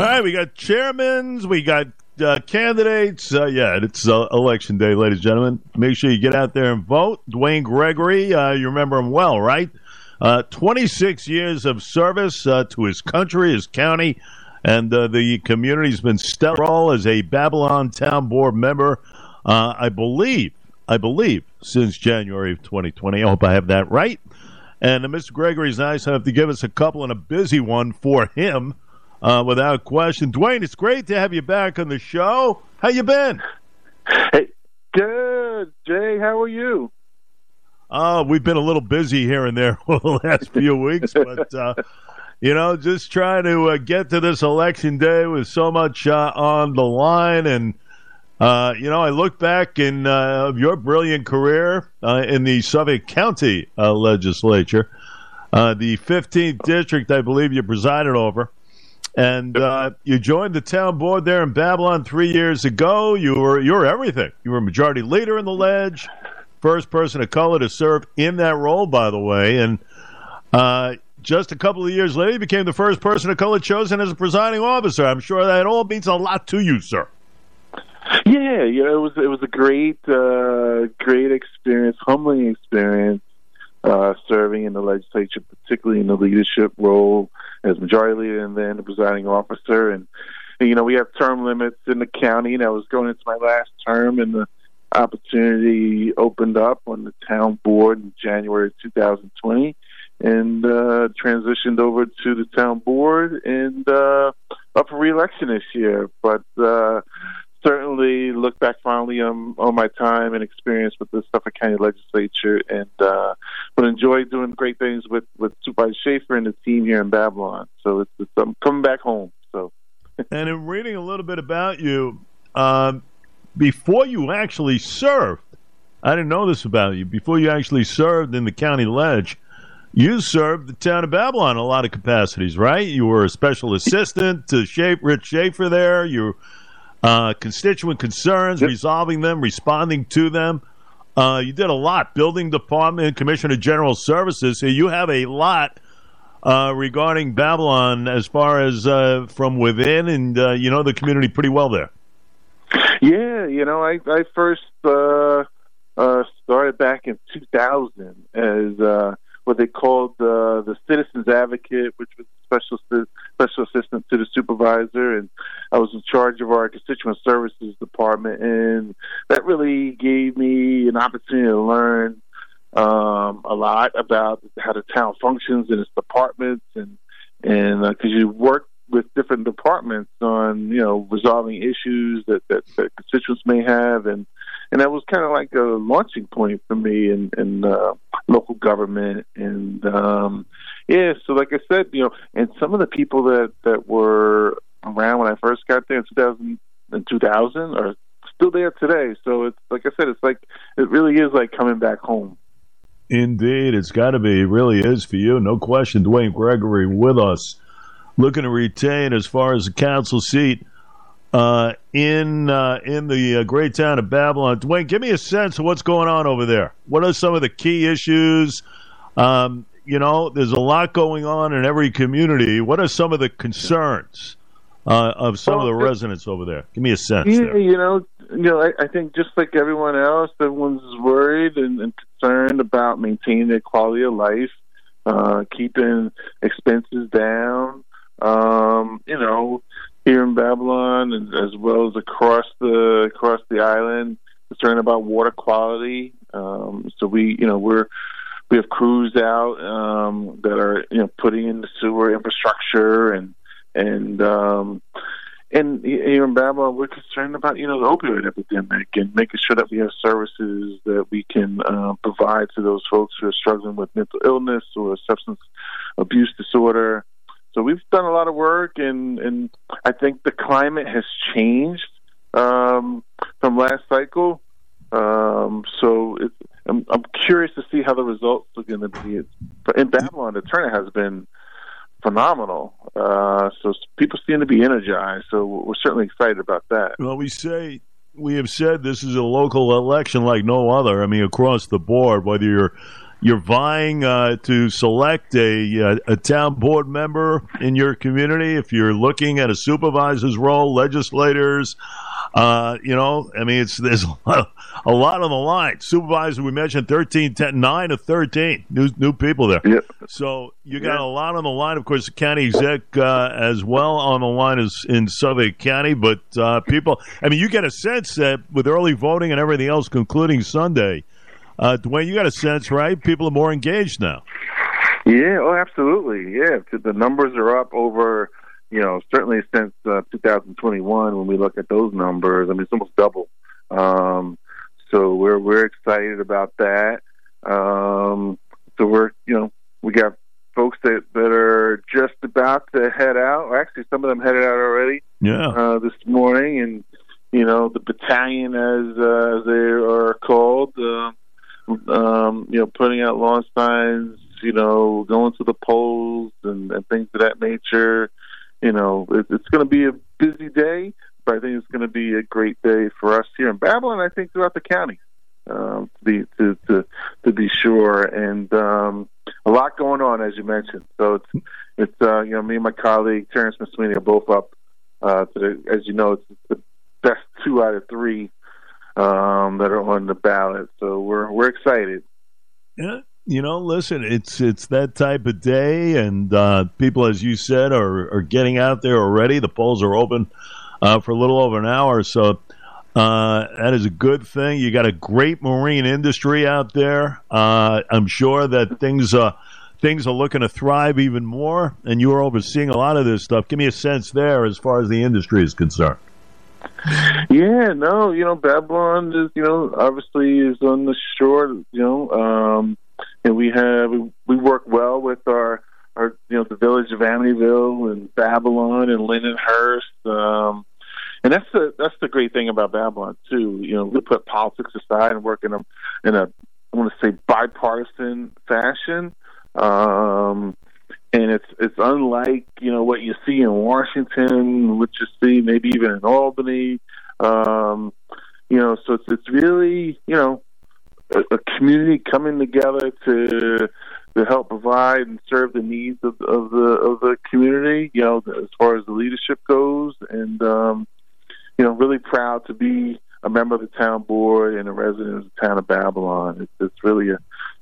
All right, we got chairmans, we got uh, candidates. Uh, yeah, it's uh, election day, ladies and gentlemen. Make sure you get out there and vote. DeWayne Gregory, uh, you remember him well, right? Uh, 26 years of service uh, to his country, his county, and the community. has been stellar as a Babylon Town Board member, I believe, I believe, since January of 2020. I hope I have that right. And Mr. Gregory's nice enough to give us a couple and a busy one for him uh, without question. DeWayne, it's great to have you back on the show. How you been? Hey, good. Jay, how are you? Uh, we've been a little busy here and there for the last few weeks, but uh, you know, just trying to uh, get to this election day with so much uh, on the line. And uh, you know, I look back in uh, your brilliant career uh, in the Suffolk County uh, legislature, uh, the 15th district, I believe you presided over. And uh, you joined the town board there in Babylon three years ago. You were you were everything. You were majority leader in the ledge, first person of color to serve in that role, by the way. And uh, just a couple of years later, you became the first person of color chosen as a presiding officer. I'm sure that all means a lot to you, sir. Yeah, know, it was it was a great, uh, great experience, humbling experience, uh, serving in the legislature, particularly in the leadership role as majority leader and then the presiding officer. And, you know, we have term limits in the county, and I was going into my last term, and the opportunity opened up on the town board in January 2020 and uh, transitioned over to the town board and uh, up for reelection this year. But uh, certainly look back fondly on, on my time and experience with the Suffolk County Legislature, and uh, but enjoy doing great things with with Supervisor Schaffer and the team here in Babylon. So it's, it's I'm coming back home. So, and in reading a little bit about you, um, before you actually served, I didn't know this about you. Before you actually served in the county ledge. You served the town of Babylon in a lot of capacities, right? You were a special assistant to Schaffer, Rich Schaffer there. You uh, constituent concerns, yep. resolving them, responding to them. Uh, you did a lot, building department, commissioner general services. So you have a lot uh, regarding Babylon as far as uh, from within, and uh, you know the community pretty well there. Yeah, you know, I I first uh, started back in 2000 as what they called the citizens advocate, which was special special assistant to the supervisor, and I was in charge of our constituent services department, and that really gave me an opportunity to learn um, a lot about how the town functions and its departments, and and because uh, you work with different departments on you know resolving issues that, that, that constituents may have, and and that was kind of like a launching point for me in, in uh, local government. And um, yeah, so like I said, you know, and some of the people that that were around when I first got there in 2000, in 2000 are still there today. So it's like I said, it's like it really is like coming back home. Indeed, it's got to be. It really is for you, no question. DeWayne Gregory with us, looking to retain as far as the council seat uh, in uh, in the uh, great town of Babylon. DeWayne, give me a sense of what's going on over there. What are some of the key issues? Um, you know, there's a lot going on in every community. What are some of the concerns uh, of some well, of the residents over there? Give me a sense. Yeah, there. you know, you know, I, I, think just like everyone else, everyone's worried and, and concerned about maintaining their quality of life, uh, keeping expenses down. Um, you know, here in Babylon, and as well as across the across the island, concerned about water quality. Um, so we, you know, we're we have crews out um, that are you know putting in the sewer infrastructure and and um, and here in Babylon, we're concerned about you know the opioid epidemic and making sure that we have services that we can uh, provide to those folks who are struggling with mental illness or substance abuse disorder. So we've done a lot of work, and and I think the climate has changed um, from last cycle. Um, so I'm, I'm curious to see how the results are going to be. In Babylon, the turnout has been phenomenal. Uh, so people seem to be energized. So we're certainly excited about that. Well, we say we have said this is a local election like no other. I mean, across the board, whether you're you're vying uh, to select a, uh, a town board member in your community. If you're looking at a supervisor's role, legislators, uh, you know, I mean, it's there's a lot, a lot on the line. Supervisor, we mentioned 13, 10, 9 to 13 new new people there. Yep. So you got a lot on the line. Of course, the county exec uh, as well on the line is in Suffolk County. But uh, people, I mean, you get a sense that with early voting and everything else concluding Sunday, uh, DeWayne, you got a sense, right? People are more engaged now. Yeah, oh, absolutely. Yeah, the numbers are up over, you know, certainly since uh, 2021 when we look at those numbers. I mean, it's almost double. Um, so we're we're excited about that. Um, so we're, you know, we got folks that that are just about to head out. Or actually, some of them headed out already. Yeah. Uh, this morning, and you know, the battalion, as uh, as they are called. Uh, um, you know, putting out lawn signs, you know, going to the polls and, and things of that nature. You know, it, it's going to be a busy day, but I think it's going to be a great day for us here in Babylon. I think throughout the county, um, to be to, to to be sure, and um, a lot going on as you mentioned. So it's it's uh, you know me and my colleague Terrence McSweeney are both up uh, to the as you know it's the best two out of three um, that are on the ballot. So we're we're excited. Yeah, you know, listen, it's it's that type of day, and uh, people, as you said, are are getting out there already. The polls are open uh, for a little over an hour, so. Uh, that is a good thing. You got a great marine industry out there. Uh, I'm sure that things uh, things are looking to thrive even more, and you're overseeing a lot of this stuff. Give me a sense there as far as the industry is concerned. Yeah, no, you know, Babylon is, you know, obviously is on the shore, you know, um, and we have we, we work well with our our you know the village of Amityville and Babylon and Lindenhurst, um, and that's the that's the great thing about Babylon too. You know, we put politics aside and work in a in a I want to say bipartisan fashion. Um, and it's it's unlike you know what you see in Washington, what you see maybe even in Albany. Um, you know, so it's it's really you know a, community coming together to to help provide and serve the needs of, of the of the community. You know, as far as the leadership goes, and um, you know, really proud to be a member of the town board and a resident of the town of Babylon. It's, it's really a,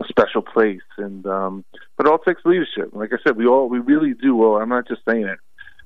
a special place, and um, but it all takes leadership. Like I said, we all we really do. Well, I'm not just saying it.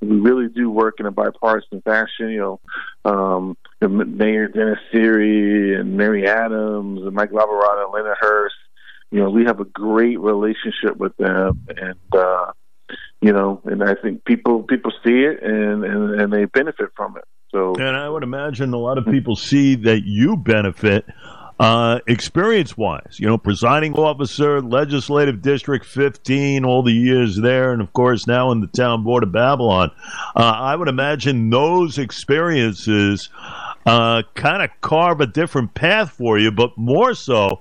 We really do work in a bipartisan fashion. You know, um, Mayor Dennis Siry and Mary Adams and Mike Lavorata and Lindenhurst. You know, we have a great relationship with them, and uh, you know, and I think people people see it and and, and they benefit from it. So, and I would imagine a lot of people see that you benefit uh, experience wise. You know, presiding officer, legislative district 15, all the years there, and of course now in the town board of Babylon. Uh, I would imagine those experiences uh, kind of carve a different path for you, but more so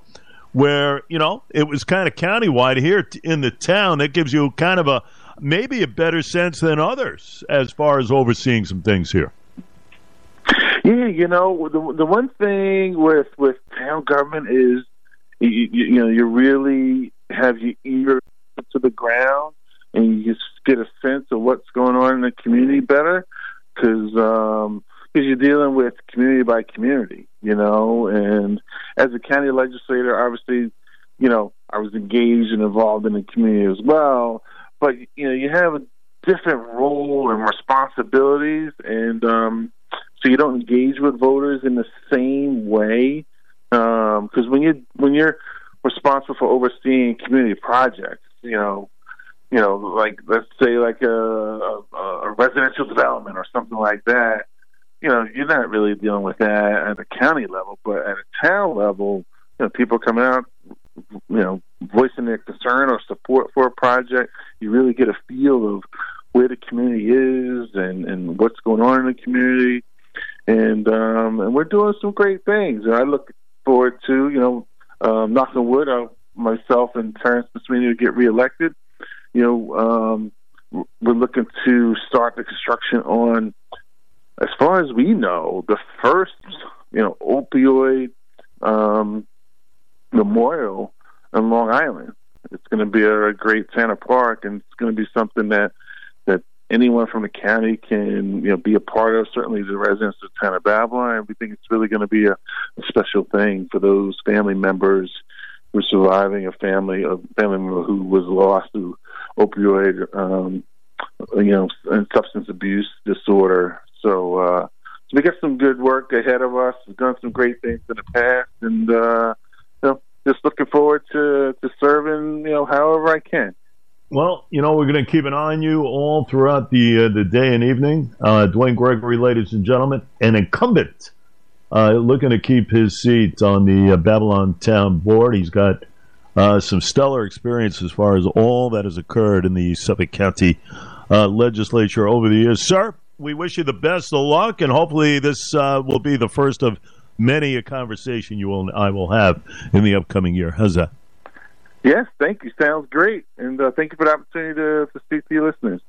where, you know, it was kind of countywide here in the town. That gives you kind of a maybe a better sense than others as far as overseeing some things here. Yeah, you know the the one thing with with town government is you, you, you know you really have your ear to the ground and you just get a sense of what's going on in the community better because um, because you're dealing with community by community, you know. And as a county legislator, obviously, you know, I was engaged and involved in the community as well. But you know, you have a different role and responsibilities, and um, so you don't engage with voters in the same way. Because um, when you when you're responsible for overseeing community projects, you know, you know, like let's say like a, a, a residential development or something like that. You know, you're not really dealing with that at the county level, but at a town level, you know, people coming out, you know, voicing their concern or support for a project. You really get a feel of where the community is and and what's going on in the community and um, and we're doing some great things. And I look forward to you know, um, knock on wood, uh, myself and Terrence McSweeney to get reelected. You know, um, we're looking to start the construction on, as far as we know, the first you know opioid um, memorial in Long Island. It's going to be a, a great Tanner Park, and it's going to be something that anyone from the county can you know be a part of. Certainly, the residents of Tanner Babylon, and we think it's really going to be a, a special thing for those family members who are surviving a family a family member who was lost to opioid, um, you know, and substance abuse disorder. So. uh so we got some good work ahead of us. We've done some great things in the past, and uh, you know, just looking forward to to serving. You know, however I can. Well, you know, we're going to keep an eye on you all throughout the uh, the day and evening. Uh, DeWayne Gregory, ladies and gentlemen, an incumbent uh, looking to keep his seat on the uh, Babylon Town Board. He's got uh, some stellar experience as far as all that has occurred in the Suffolk County uh, legislature over the years. Sir, we wish you the best of luck, and hopefully this will be the first of many a conversation you will I will have in the upcoming year. How's that? Yes, thank you. Sounds great. And uh, thank you for the opportunity to, to speak to your listeners.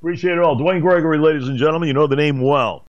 Appreciate it all. DeWayne Gregory, ladies and gentlemen, you know the name well.